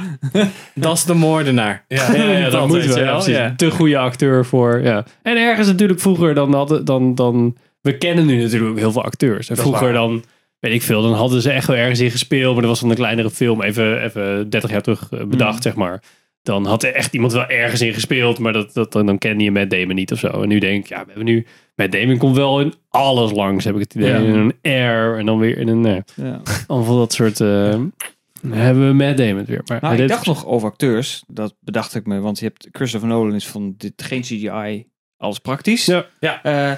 dat is de moordenaar. Ja. Ja, <laughs> ja, Dat dat moet wel. ja. Te goede acteur voor. Ja. En ergens natuurlijk vroeger dan hadden dan, dan. We kennen nu natuurlijk ook heel veel acteurs. En vroeger dan. Weet ik veel, dan hadden ze echt wel ergens in gespeeld. Maar dat was dan een kleinere film, even, even 30 jaar terug eh, bedacht, Mm. zeg maar. Dan had er echt iemand wel ergens in gespeeld. Maar dat, dat, dan kende je Matt Damon niet of zo. En nu denk ik, ja, we hebben nu. Matt Damon komt wel in alles langs, heb ik het idee. Ja. In een Air en dan weer in een. eh, Ja. allemaal dat soort. eh, dan hebben we Matt Damon weer. Maar Nou, ik dacht nog over acteurs. Dat bedacht ik me. Want je hebt Christopher Nolan is van dit, geen CGI, alles praktisch. Ja. Ja. Eh,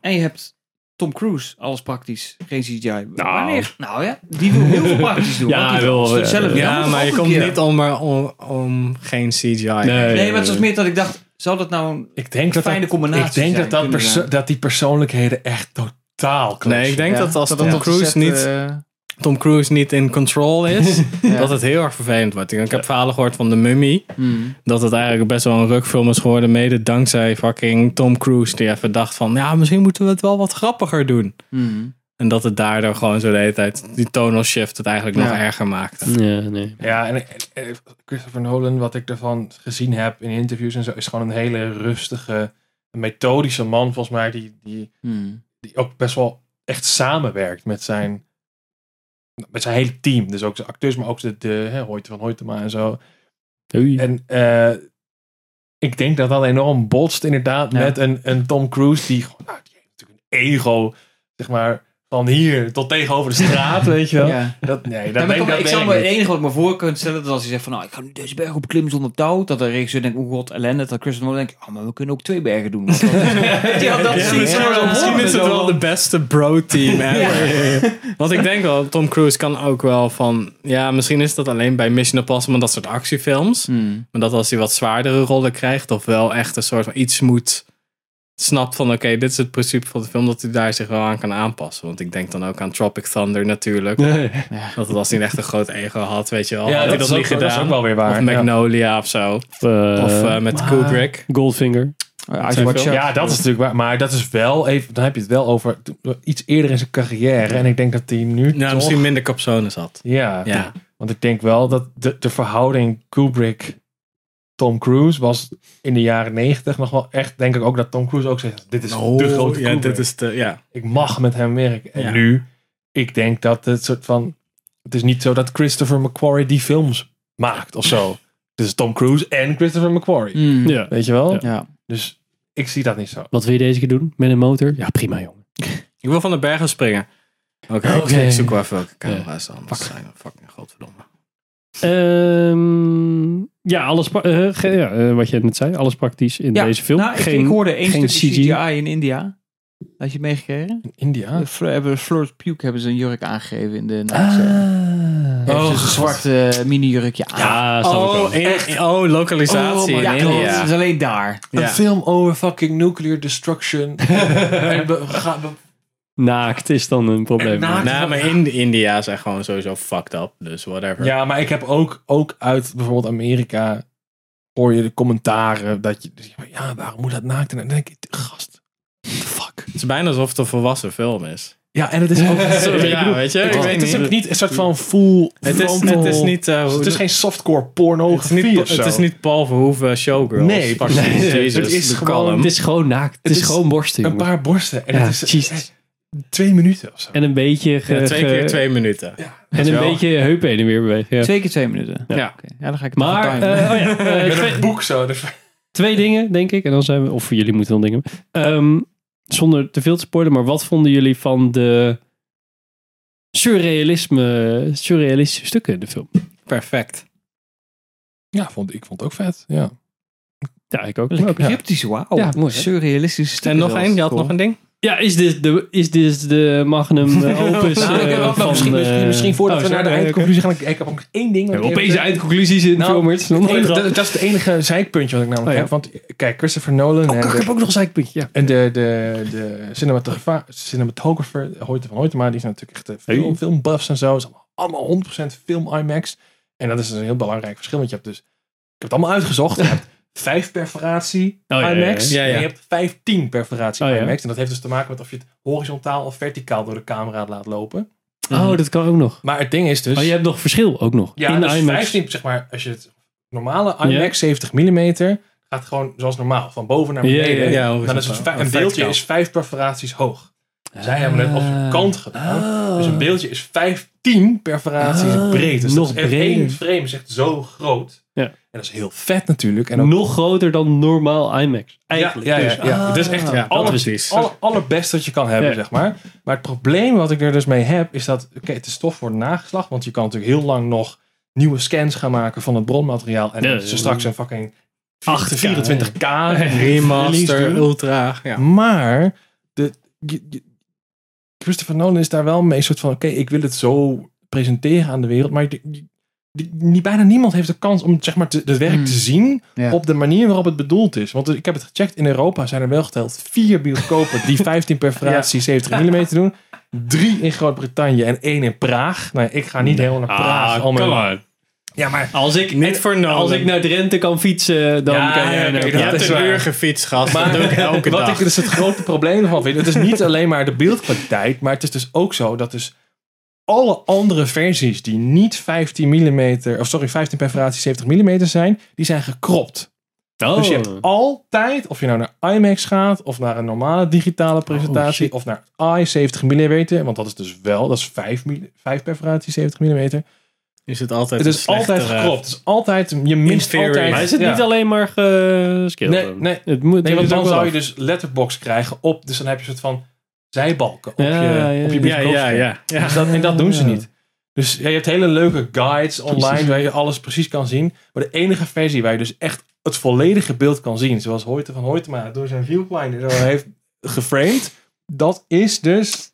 En je hebt Tom Cruise, alles praktisch, geen CGI. Wanneer? Nou ja, die wil heel veel praktisch doen. <laughs> Ja, want die hij wil, ja, zelf Ja, maar je komt keer. niet om, maar om, om geen CGI. Nee. Nee, maar het was meer dat ik dacht, zal dat nou een Ik denk dat fijne dat, combinatie ik denk zijn, dat, dat, zijn. dat die persoonlijkheden echt totaal. Nee, ik denk Ja, dat als dat Tom Cruise, niet, eh, Tom Cruise niet in control is, <laughs> Ja. dat het heel erg vervelend wordt. Ik heb verhalen gehoord van de Mummy, hmm. dat het eigenlijk best wel een rukfilm is geworden, mede dankzij fucking Tom Cruise, die even dacht van, ja, misschien moeten we het wel wat grappiger doen. Hmm. En dat het daardoor gewoon zo de hele tijd, die tonal shift het eigenlijk nog erger maakte. Ja, nee. Ja, en, en- en Christopher Nolan, wat ik ervan gezien heb in interviews en zo, is gewoon een hele rustige, methodische man, volgens mij, die, die, Hmm. die ook best wel echt samenwerkt met zijn, met zijn hele team. Dus ook zijn acteurs, maar ook de, de hè, Hoyte van Hoytema en zo. Oei. En eh, ik denk dat dat enorm botst inderdaad Ja. met een, een Tom Cruise die gewoon, nou, die heeft natuurlijk een ego, zeg maar, van hier tot tegenover de straat, <laughs> weet je wel. Ja. Dat, nee, Ja, dat maar denk, ik, dat ik zou ik me het enige wat ik me voor kan stellen, dat als hij zegt van, nou, ik ga nu deze berg opklimmen zonder touw, dat de regisseur denkt, oh god, ellende, dat Christopher Nolan denkt, oh, maar we kunnen ook twee bergen doen. <laughs> Dat ja, dat misschien, is het wel de beste bro-team ever. Want ik denk wel, Tom Cruise kan ook wel van... Ja, misschien is dat alleen bij Mission Impossible, dat soort actiefilms. Hmm. Maar dat als hij wat zwaardere rollen krijgt, of wel echt een soort van iets moet... Snapt van, oké, dit is het principe van de film, dat hij daar zich wel aan kan aanpassen. Want ik denk dan ook aan Tropic Thunder natuurlijk. Dat het als hij echt een groot ego had, weet je wel. Ja, had hij dat dat, is niet ook- dat is ook wel weer waar, Of ja. Magnolia of zo. Eh, Of eh, met Kubrick. Goldfinger. Ja, dat is natuurlijk waar. Maar dat is wel even, dan heb je het wel over iets eerder in zijn carrière. En ik denk dat hij nu toch... misschien minder capsones had. Ja, Ja. want ik denk wel dat de, de verhouding Kubrick-Tom Cruise was in de jaren negentig nog wel echt, denk ik ook dat Tom Cruise ook zegt, dit is de grote ja, dit is de, ja. Ik mag met hem werken. En Ja. nu, ik denk dat het soort van, het is niet zo dat Christopher McQuarrie die films maakt of zo. Het is Tom Cruise en Christopher McQuarrie. Hmm. Ja. Weet je wel? Ja. Dus ik zie dat niet zo. Wat wil je deze keer doen? Met een motor? Ja, prima jongen. Ik wil van de bergen springen. Oké, ik zoek wel even welke camera's dan. Fuck. zijn fucking godverdomme. Ehm, ja, alles eh, ge- ja, eh, wat je net zei. Alles praktisch in Ja, deze film. Nou, ik, geen, ik hoorde één geen. CGI in India. Had je het meegekregen? In India? Fl- hebben Florence Pugh hebben ze een jurk aangegeven in de Ah. Ze een zwarte mini-jurkje aan. Ja. Oh, in, oh, lokalisatie ja, in. India. Het is alleen daar. Een film over fucking nuclear destruction. <laughs> en we gaan, we- Naakt is dan een probleem. Naakt. Nou, maar in India zijn gewoon sowieso fucked up. Dus whatever. ja, maar ik heb ook, ook uit bijvoorbeeld Amerika hoor je de commentaren dat je, ja, waarom moet dat naakt? En dan denk ik, gast, fuck? Het is bijna alsof het een volwassen film is. Ja, en het is ook, <laughs> Sorry, ja, bedoel, weet je? het, Ik is- weet het is niet. ook niet een soort van full Het is, het is niet... eh, het is geen softcore het is pornografie niet, of zo. het is niet Paul Verhoeven showgirls. Nee, nee, Jesus, het is gewoon-. Het is gewoon naakt. Het, Het is, is gewoon borsten, een jongen. paar borsten. En Ja, het is twee minuten of zo. En een beetje... ge- Ja, twee ge- keer twee minuten. En een wel. beetje heupen heen en weer bewegen. Ja. Twee keer twee minuten. Ja. Oké, Ja, dan ga ik het Maar, eh, oh ja, <laughs> eh, Met twee, een boek zo. Dus, <laughs> twee dingen, denk ik. En dan zijn we... Of jullie moeten dan dingen. Ehm, zonder te veel te spoilen, maar wat vonden jullie van de surrealisme, surrealistische stukken in de film? Perfect. ja, vond, ik vond het ook vet. Ja. Ja, ik ook. Lekker Ook, ja. cryptisch, wauw. Ja, mooi? Surrealistische En nog één? Je had Cool. nog een ding? Ja, is dit de, is dit de magnum eh, <laughs> opus Nou, eh, ik heb ook nog van... misschien, misschien, eh, misschien voordat oh, we naar de eindconclusie gaan. Ik, ik heb ook nog één ding. ik even- Opeens eindconclusies in Nou, filmers. dat, dat is het enige zeikpuntje wat ik namelijk Oh, ja. heb. Want kijk, Christopher Nolan en, Oh, ik de, heb ook nog een zeikpuntje, ja. en de, de, de cinematogra- cinematographer Hoyte van Hoytema, die zijn natuurlijk echt eh, film, Hey. filmbuffs en zo. Is allemaal 100% film IMAX. En dat is een heel belangrijk verschil. Want je hebt dus, ik heb het allemaal uitgezocht. Je hebt 5 perforatie Oh, ja, IMAX ja. Ja, ja. en je hebt 15 perforatie Oh, ja. IMAX. En dat heeft dus te maken met of je het horizontaal of verticaal door de camera laat lopen. Oh, dat kan ook nog. Maar het ding is dus... Oh, je hebt nog verschil ook nog. Ja, in dus IMAX. 15, zeg maar, als je het normale IMAX 70 mm gaat gewoon zoals normaal, van boven naar Ja, beneden. ja, ja, dan is het een beeldje is 5 perforaties hoog. Zij hebben het op zijn kant gedaan. Oh. Dus een beeldje is 15 perforaties Ah, breed. Dus nog één frame is echt zo groot. Ja. Dat is heel vet natuurlijk. En ook, Nog groter dan normaal IMAX. Eigenlijk. Ja, ja, ja, dus. ja. Het is echt Ja, alle- dat precies. alle, allerbeste wat je kan hebben, Ja. zeg maar. Maar het probleem wat ik er dus mee heb, is dat oké, het is tof voor de nageslacht. Want je kan natuurlijk heel lang nog nieuwe scans gaan maken van het bronmateriaal. En Ja, ze ja. straks een fucking 8K, 24K release Remaster, ultra. Ja. Maar de, je- je- Christopher Nolan is daar wel mee soort van, oké, ik wil het zo presenteren aan de wereld. Maar die, die- die- niet, bijna niemand heeft de kans om zeg maar, te- het werk Hmm. te zien Ja. op de manier waarop het bedoeld is. Want ik heb het gecheckt, in Europa zijn er wel geteld vier bioscopen die 15 perforatie 70 mm doen. Drie in Groot-Brittannië en één in Praag. Nou, ik ga niet helemaal naar Praag. Ah. Ja, maar Als ik, Niet voor Nolan. als ik naar Drenthe kan fietsen, dan Ja, kan ja, Je hebt is een uur gefietst, gast. Maar dat doe ik elke <laughs> wat dag. ik dus het grote probleem ervan vind, het is niet alleen maar de beeldkwaliteit, maar het is dus ook zo dat dus alle andere versies die niet 15 mm, of sorry, 15 perforatie 70 mm zijn, die zijn gekropt. Oh. Dus je hebt altijd, of je nou naar IMAX gaat, of naar een normale digitale presentatie, shit. of naar I 70 mm, want dat is dus wel, dat is 5, 5 perforatie 70 mm. Is het altijd Het is altijd gekropt. Het is altijd, je mist altijd. Maar is het ja. niet alleen maar gescaled? Nee, nee. Het moet, Nee, want dan zou je dus letterbox krijgen op, dus dan heb je een soort van zijbalken op Ja, je, ja, op je ja. Ja, ja, bioscoopscherm. ja. ja. Dus dat, en dat doen ze Ja. niet. Dus ja, je hebt hele leuke guides online Precies. waar je alles precies kan zien. Maar de enige versie waar je dus echt het volledige beeld kan zien, zoals Hoyte van Hoytema door zijn viewfinder zo <laughs> heeft geframed, dat is dus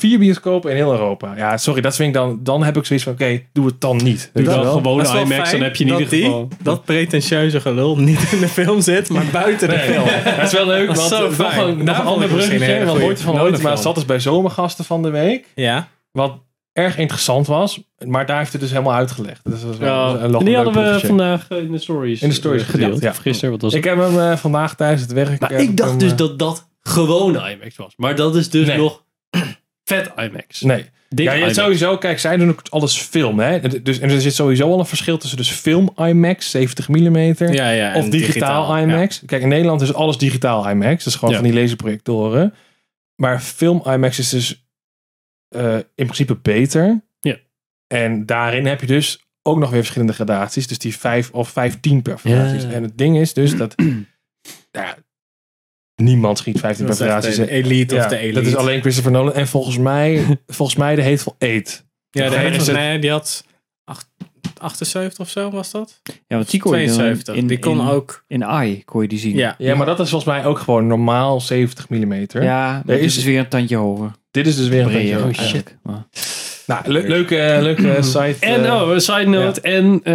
vier bioscopen in heel Europa. Ja, sorry, dat vind ik dan, dan heb ik zoiets van, oké, doe het dan niet. Doe dan wel? gewoon IMAX, fijn dan heb je in dat ieder die- geval... Dat pretentieuze gelul niet in de film zit, maar buiten de Nee, film. dat is wel leuk, Dat is want zo nog fijn. een, nog Daar een ander bruggetje. goeie Hoyte van Hoytema film. zat dus bij Zomergasten van de week. Ja. Wat erg interessant was. Maar daar heeft het dus helemaal uitgelegd. Dus dat is wel Ja, een en die hadden we bruggetje. vandaag in de stories In de stories eh, gedeeld. ja. Of gisteren, wat was het? Ik heb hem eh, vandaag tijdens het werk... Maar ik dacht hem, dus eh, dat dat gewoon IMAX was. Maar dat is dus Nee. nog vet IMAX. Nee. Dik Ja, je IMAX. sowieso... Kijk, zij doen ook alles film. Hè? Dus, en er zit sowieso al een verschil tussen dus film IMAX, 70 mm... Ja, ja. of digitaal, IMAX. Kijk, in Nederland is alles digitaal IMAX. Dat is gewoon Ja. van die laserprojectoren. Maar film IMAX is dus eh, in principe beter. Ja. En daarin heb je dus ook nog weer verschillende gradaties. Dus die 5 of 15 perforaties. Ja. En het ding is dus dat... <clears throat> ja, niemand schiet 15 Dat is echt perforaties. de elite Ja, of de elite. Dat is alleen Christopher Nolan. En volgens mij, volgens mij de Hateful Eight. Ja, de het- nee, die had acht- 78 of zo was dat? Ja, want die kon je dan 72. in, die kon in, ook. in AI kon je die zien. Ja. Ja, maar dat is volgens mij ook gewoon normaal 70 mm. Ja, maar Er dit is- is weer een tandje hoger. Dit is dus weer een beetje... Oh, shit. eigenlijk. Nou, le- leuke, <clears throat> leuke site. En eh, oh, een side note. En eh,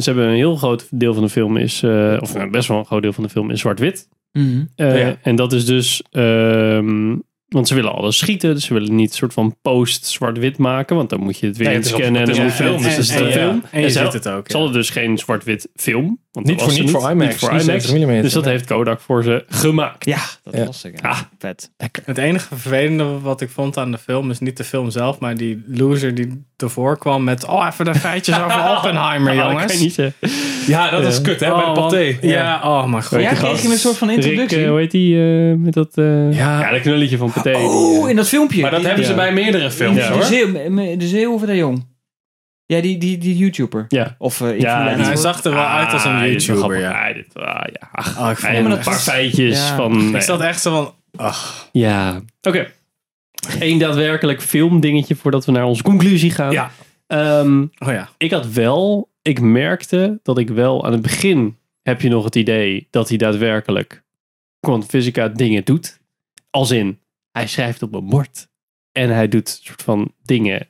ze hebben een heel groot deel van de film is, eh, of nou, best wel een groot deel van de film is zwart-wit. Mhm. Eh, Ja. En dat is dus, ehm, want ze willen alles schieten, dus ze willen niet een soort van post zwart-wit maken, want dan moet je het weer Nee, het inscannen en het dan is moet je het, film, dus het het. En je ziet het ook. Ze hadden dus geen zwart-wit film. Want Niet voor, niet voor IMAX. Niet voor IMAX. 70 mm. Dus dat heeft Kodak voor ze gemaakt. Ja, dat Ja. was ik. Ja. Ah. Vet. Lekker. Het enige vervelende wat ik vond aan de film is niet de film zelf, maar die loser die ervoor kwam met oh even de feitjes over <laughs> Oppenheimer, Ah, dat jongens. niet. Ja, dat is kut, hè, bij de Oh, paté. Ja, oh mijn god. Ja, kreeg je een soort van Rick, introductie? eh, hoe heet die? eh, met dat, eh, Ja. ja, dat knulletje van Pathé. die, oh, in dat filmpje. Maar dat Die- hebben ze Ja. bij meerdere films, Ja. hoor. de zeeuw of de jong? Ja, die, die, die YouTuber. ja. Of uh, Ja, hij zag er wel uit als een Ah, YouTuber, grappig. ja. Ah, dit, ah, ja. Ach, Oh, ik vond paar feitjes Ja. van... Ik zat echt zo van, ach. Ja. Oké. Eén daadwerkelijk filmdingetje voordat we naar onze conclusie gaan. Ja. Ehm, Oh ja. ik had wel... Ik merkte dat ik wel aan het begin heb je nog het idee dat hij daadwerkelijk quantum fysica dingen doet. Als in, hij schrijft op een bord. En hij doet soort van dingen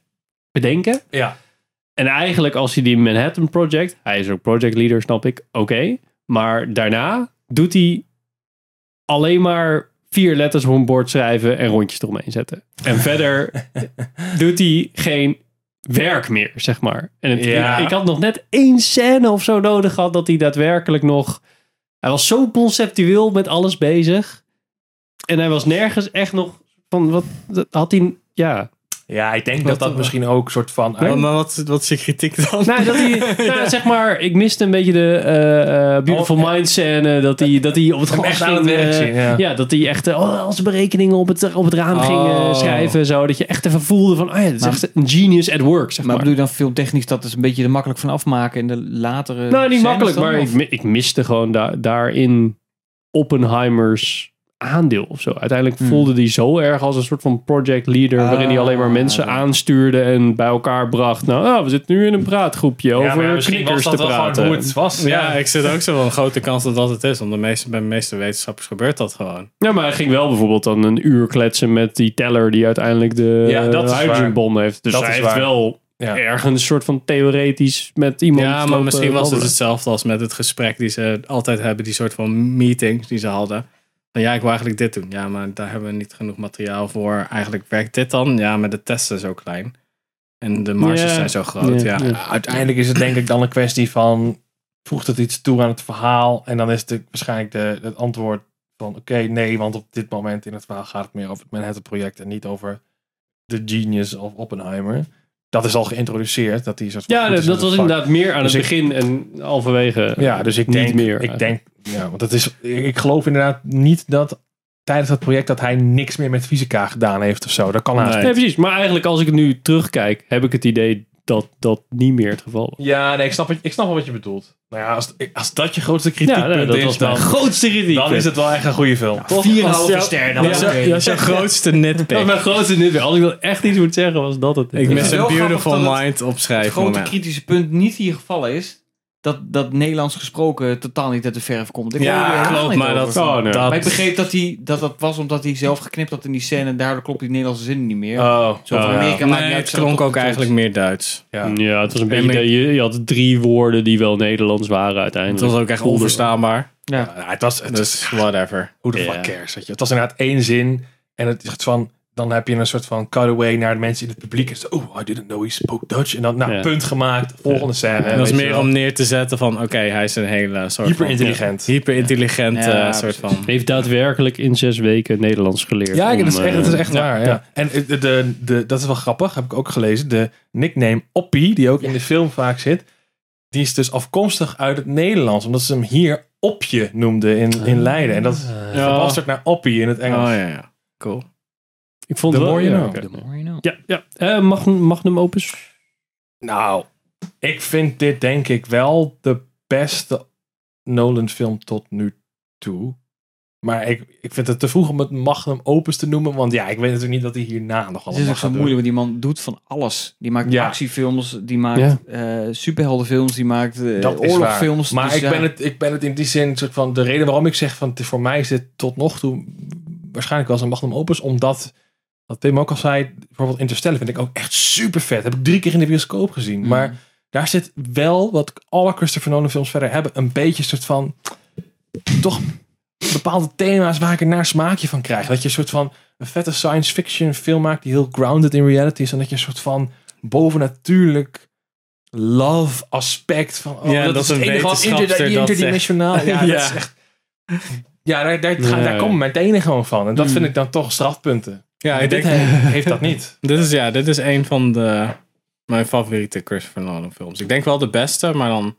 bedenken. Ja. En eigenlijk als hij die Manhattan Project, hij is ook project leader, snap ik, oké. Maar daarna doet hij alleen maar vier letters op een bord schrijven en rondjes eromheen zetten. En verder <laughs> doet hij geen werk meer, zeg maar. En het, Ja. ik, ik had nog net één scène of zo nodig gehad dat hij daadwerkelijk nog... Hij was zo conceptueel met alles bezig. En hij was nergens echt nog van, wat had hij... Ja, Ja, ik denk Wat- dat dat misschien ook een soort van... Maar, maar wat, wat is je kritiek dan? Nou, dat hij, <laughs> nou, zeg maar, ik miste een beetje de eh, eh, Beautiful Oh, Mind scène. Dat hij, dat hij op het glas echt aan het ging, werk eh, zien, ja. ja, dat hij echt oh, al zijn berekeningen op het, op het raam ging Oh. schrijven. Zo, dat je echt even voelde van, oh ja, het is Maar- echt een genius at work, zeg Maar maar. bedoel je dan filmtechnisch dat is een beetje er makkelijk van afmaken in de latere nou, niet makkelijk, dan, maar of? ik, ik miste gewoon da- daarin Oppenheimers aandeel of zo. Uiteindelijk Hmm. voelde hij zo erg als een soort van project leader, waarin hij alleen maar Ah, mensen ja. aanstuurde en bij elkaar bracht. Nou, ah, we zitten nu in een praatgroepje Ja, over maar misschien knikkers was te wel praten. gewoon hoe het was. Ja, ik zit ook zo van een grote kans dat dat het is. Want de meeste, bij de meeste wetenschappers gebeurt dat gewoon. Ja, maar hij ging wel bijvoorbeeld dan een uur kletsen met die teller die uiteindelijk de Ja, dat is hydrogenbom heeft. Dus Dat hij is heeft waar. wel Ja. ergens een soort van theoretisch met iemand. Ja, maar misschien was het hetzelfde als met het gesprek die ze altijd hebben. Die soort van meetings die ze hadden. Van ja, ik wil eigenlijk dit doen. Ja, maar daar hebben we niet genoeg materiaal voor. Eigenlijk werkt dit dan? Ja, maar de testen zo klein. En de marges Ja. zijn zo groot. Ja. Ja. Ja. Uiteindelijk is het denk ik dan een kwestie van... Voegt het iets toe aan het verhaal? En dan is het waarschijnlijk de, het antwoord van... Oké, nee, want op dit moment in het verhaal gaat het meer over het Manhattan-project... en niet over de genius of Oppenheimer. Dat is al geïntroduceerd. Dat die soort Ja, dat, dat was vak. inderdaad meer aan Dus het ik- begin en halverwege. Ja, dus ik niet denk, meer. ik denk, ja, want het is, ik geloof inderdaad niet dat tijdens dat project dat hij niks meer met fysica gedaan heeft of zo. Dat kan haast Nee, niet. precies. Maar eigenlijk als ik het nu terugkijk, heb ik het idee dat dat niet meer het geval was. Ja, nee, ik snap, wat, ik snap wel wat je bedoelt. Nou ja, als, als dat je grootste kritiekpunt Ja, nee, dat is, was dan, mijn grootste kritiek. dan is het wel echt een goede film. Toch? Vier halve jou- ster dan. Dat is, jouw grootste Dat was mijn grootste nit. Als ik dat echt iets moet zeggen, was dat het. Ik mis het een beautiful het- mind Het opschrijven grote moment. kritische punt niet hier gevallen is dat, dat Nederlands gesproken totaal niet uit de verf komt. Ik Ja, klopt. Maar dat, Oh, nee. dat Maar ik begreep dat, hij, dat dat was omdat hij zelf geknipt had in die scène en daardoor klopt die Nederlandse zin niet meer. Oh, Zo van oh, Amerika maakt Nee, niet uit, het klonk ook eigenlijk meer Duits. ja. Ja, het was een En beetje. Je, je had drie woorden die wel Nederlands waren Het uiteindelijk. was ook echt onverstaanbaar. Ja. Ja, het was, het Dus whatever. Who the Ja. fuck cares, weet je. Het was inderdaad één zin. En het is echt van... Dan heb je een soort van cutaway naar de mensen in het publiek. En zo, oh, I didn't know he spoke Dutch. En dan, nou, Ja. punt gemaakt. Volgende scène. En dat is meer om neer te zetten van oké, hij is een hele soort Hyper van intelligent. hyper intelligent Ja, soort precies. van. Heeft daadwerkelijk in zes weken Nederlands geleerd. Ja, om, dat is echt, dat is echt eh, waar. Ja. En de, de, de, dat is wel grappig, heb ik ook gelezen. De nickname Oppie, die ook in de film vaak zit, die is dus afkomstig uit het Nederlands. Omdat ze hem hier Opje noemden in, in Leiden. En dat is verbasterd naar Oppie in het Oh Engels. ja, ja. Cool. Ik vond The het wel, more you ja, know. oké. The more you know. Ja, ja. Eh, Magnum, Magnum Opus. Nou, ik vind dit denk ik wel de beste Nolan film tot nu toe. Maar ik, ik vind het te vroeg om het Magnum Opus te noemen. Want ja, ik weet natuurlijk niet wat hij hierna nog Het allemaal is ook zo moeilijk, want die man doet van alles. Die maakt Ja. actiefilms, die maakt Ja. eh, superheldenfilms, die maakt eh, Dat is oorlogfilms. waar. Maar Dus ik, ja, ben het, ik ben het in die zin, soort van, de reden waarom ik zeg van het is voor mij is dit tot nog toe waarschijnlijk wel eens een magnum opus, omdat, wat Tim ook al zei, bijvoorbeeld Interstellar vind ik ook echt super vet. Heb ik drie keer in de bioscoop gezien. Mm. Maar daar zit wel, wat alle Christopher Nolan films verder hebben, een beetje een soort van, toch bepaalde thema's waar ik een naar smaakje van krijg. Dat je een soort van een vette science fiction film maakt die heel grounded in reality is. En dat je een soort van bovennatuurlijk love aspect van oh, Ja, dat, dat is het een enige wat inter, interdimensionaal. Ja, <laughs> Ja. dat is echt. Ja, daar, daar, gaan- daar Ja. komen mijn tenen gewoon van. En dat vind ik dan toch strafpunten. Ja, ik dit denk, he- heeft dat niet. <laughs> dit is, ja, dit is een van de, mijn favoriete Christopher Nolan films. Ik denk wel de beste, maar dan,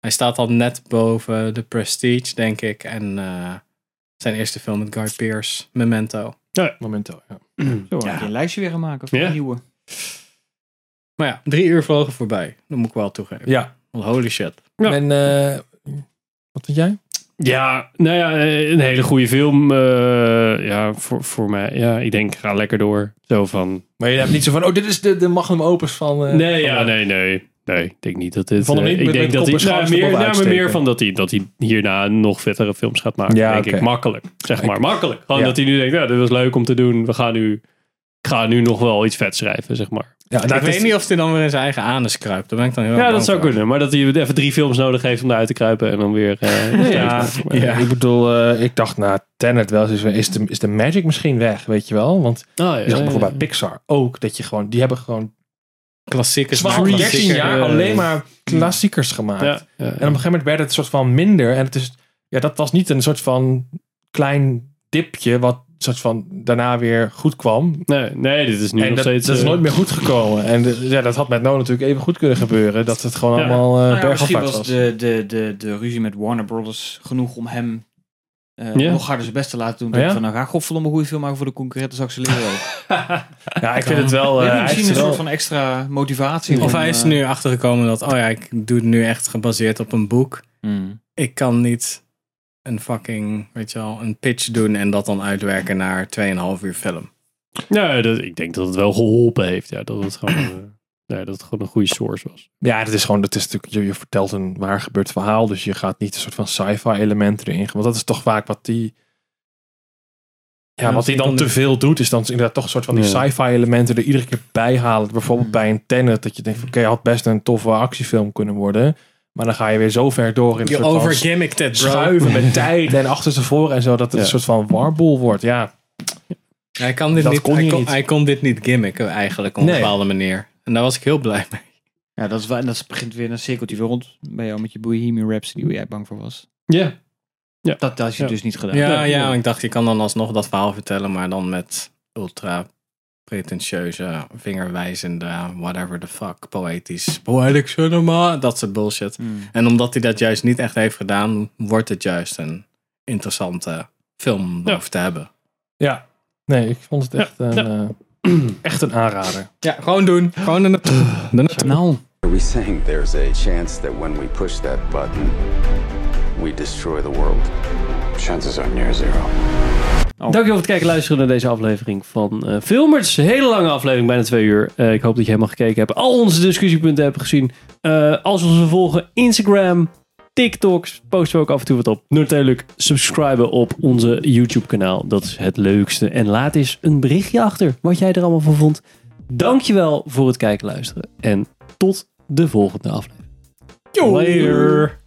hij staat dan net boven The Prestige, denk ik. En eh, zijn eerste film met Guy Pearce, Memento. Momento. Ja. <clears throat> Zo, heb je een lijstje weer gaan maken voor Ja. een nieuwe. Maar ja, drie uur vlogen voorbij. Dat moet ik wel toegeven. ja. Want holy shit. Ja. En eh, wat vind jij? Ja, nou ja, eh, een hele goede film. eh, ja, voor, voor mij. Ja, ik denk, ga lekker door. Zo van. Maar je hebt niet zo van, oh, dit is de, de magnum opus van... eh, Nee, van ja, de- nee, nee. Nee, ik denk niet dat dit... eh, niet ik met- denk met dat hij... Nou, meer, nou, meer van dat hij, dat hij hierna nog vettere films gaat maken. Ja, denk ik. Makkelijk. Zeg maar, makkelijk. Gewoon Ja. dat hij nu denkt, ja, dit was leuk om te doen. We gaan nu... Ik ga nu nog wel iets vet schrijven, zeg maar. Ja, ik weet niet of hij dan weer in zijn eigen anus kruipt. Daar ben ik dan heel Ja, dat zou voor. kunnen. Maar dat hij even drie films nodig heeft om eruit te kruipen en dan weer... eh, Ja, ik bedoel, eh, ik dacht na Tenet wel eens, is de, is de magic misschien weg, weet je wel? Want Oh, ja, je zag ja, bijvoorbeeld ja. bij Pixar ook, dat je gewoon, die hebben gewoon Klassiekers. 12, maken 13 klassieker. jaar alleen maar klassiekers gemaakt. Ja, ja. En op een gegeven moment werd het een soort van minder. En het is, ja, dat was niet een soort van klein dipje, wat soort van daarna weer goed kwam. Nee, nee, dit is nu en nog dat, steeds... dat is eh, nooit meer goed gekomen. En de- ja, dat had met No natuurlijk even goed kunnen gebeuren. Dat het gewoon Ja. allemaal uh, Nou ja, misschien was was. de, de, de, de ruzie met Warner Brothers genoeg om hem eh, nog harder zijn best te laten doen. Oh, Toen ja? Van, nou ga godverdomme een goede film maken voor de concurrenten, zal ik ze leren ook. <laughs> Ja, ik vind het wel... Eh, hij misschien een wel- soort van extra motivatie. Of om, hij is er nu achtergekomen dat, oh ja, ik doe het nu echt gebaseerd op een boek. hmm. Ik kan niet een fucking, weet je wel, een pitch doen en dat dan uitwerken naar 2,5 uur film. Ja, dat, ik denk dat het wel geholpen heeft. Ja, dat het gewoon, eh, ja, dat het gewoon een goede source was. Ja, dat is gewoon, dat is natuurlijk, je, je vertelt een waar gebeurd verhaal, dus je gaat niet een soort van sci-fi element erin. Want dat is toch vaak wat die, ja, Ja, wat hij dan te veel doet, is dan inderdaad toch een soort van die Ja. sci-fi elementen er iedere keer bij halen. Bijvoorbeeld bij een Tenet, dat je denkt, van, oké, had best een toffe actiefilm kunnen worden, maar dan ga je weer zo ver door in een Je soort van overgimmicked it, bro. schuiven met tijd en achterstevoren en zo, dat het Ja. een soort van warboel wordt. Ja, Hij, kan dit Dat niet, kon hij, je kon, niet. hij kon dit niet gimmicken eigenlijk op een bepaalde manier. En daar was ik heel blij mee. Ja, dat, is wel, en dat begint weer een cirkeltje weer rond bij jou met je Bohemian Rhapsody, waar jij bang voor was. Ja. Dat, dat had je Ja. dus niet gedaan. Ja, ja, nee. ik dacht, je kan dan alsnog dat verhaal vertellen, maar dan met ultra pretentieuze, vingerwijzende, whatever the fuck, poëtisch, poetic cinema, dat soort bullshit. Hmm. En omdat hij dat juist niet echt heeft gedaan, wordt het juist een interessante film om Ja. over te hebben. ja. Nee, ik vond het echt, Ja. Een, eh, <clears throat> echt een aanrader. Ja, gewoon doen. Gewoon naartoe. Naartoe. Nou, Are we saying there's a chance that when we push that button, we destroy the world? Chances are near zero. Dankjewel voor het kijken en luisteren naar deze aflevering van eh Filmers. Een hele lange aflevering, bijna twee uur. Eh, ik hoop dat je helemaal gekeken hebt. Al onze discussiepunten hebt gezien. Eh, als we ons volgen, Instagram, TikToks, posten we ook af en toe wat op. Natuurlijk subscriben op onze YouTube kanaal. Dat is het leukste. En laat eens een berichtje achter wat jij er allemaal van vond. Dankjewel voor het kijken en luisteren. En tot de volgende aflevering. Later.